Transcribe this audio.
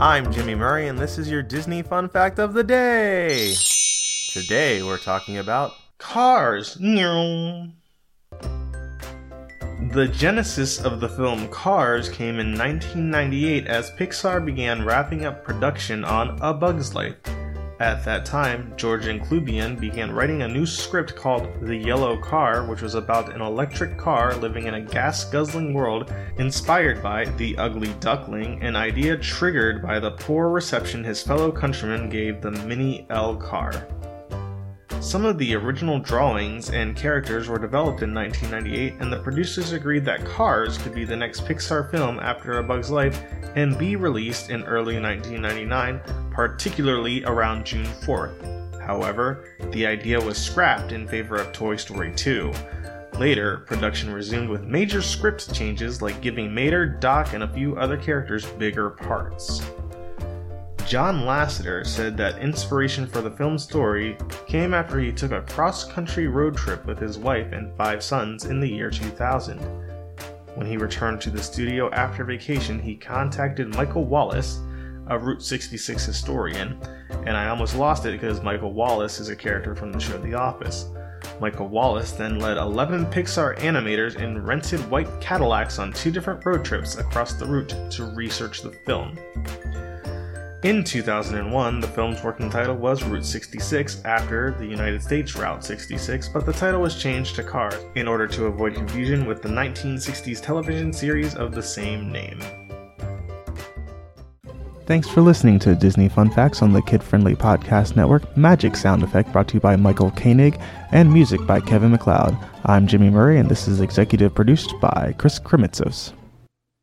I'm Jimmy Murray, and this is your Disney Fun Fact of the Day. Today we're talking about cars. The genesis of the film Cars came in 1998 as Pixar began wrapping up production on A Bug's Life. At that time, Jorgen Klubien began writing a new script called The Yellow Car, which was about an electric car living in a gas guzzling world inspired by The Ugly Duckling, an idea triggered by the poor reception his fellow countrymen gave the Mini El car. Some of the original drawings and characters were developed in 1998, and the producers agreed that Cars could be the next Pixar film after A Bug's Life and be released in early 1999, particularly around June 4th. However, the idea was scrapped in favor of Toy Story 2. Later, production resumed with major script changes like giving Mater, Doc, and a few other characters bigger parts. John Lasseter said that inspiration for the film's story came after he took a cross country road trip with his wife and five sons in the year 2000. When he returned to the studio after vacation, he contacted Michael Wallis, a Route 66 historian, and I almost lost it because Michael Wallace is a character from the show The Office. Michael Wallis then led 11 Pixar animators in rented white Cadillacs on two different road trips across the route to research the film. In 2001, the film's working title was Route 66 after the United States Route 66, but the title was changed to Cars in order to avoid confusion with the 1960s television series of the same name. Thanks for listening to Disney Fun Facts on the Kid Friendly Podcast Network. Magic sound effect brought to you by Michael Koenig and music by Kevin MacLeod. I'm Jimmy Murray, and this is executive produced by Chris Kremitzos.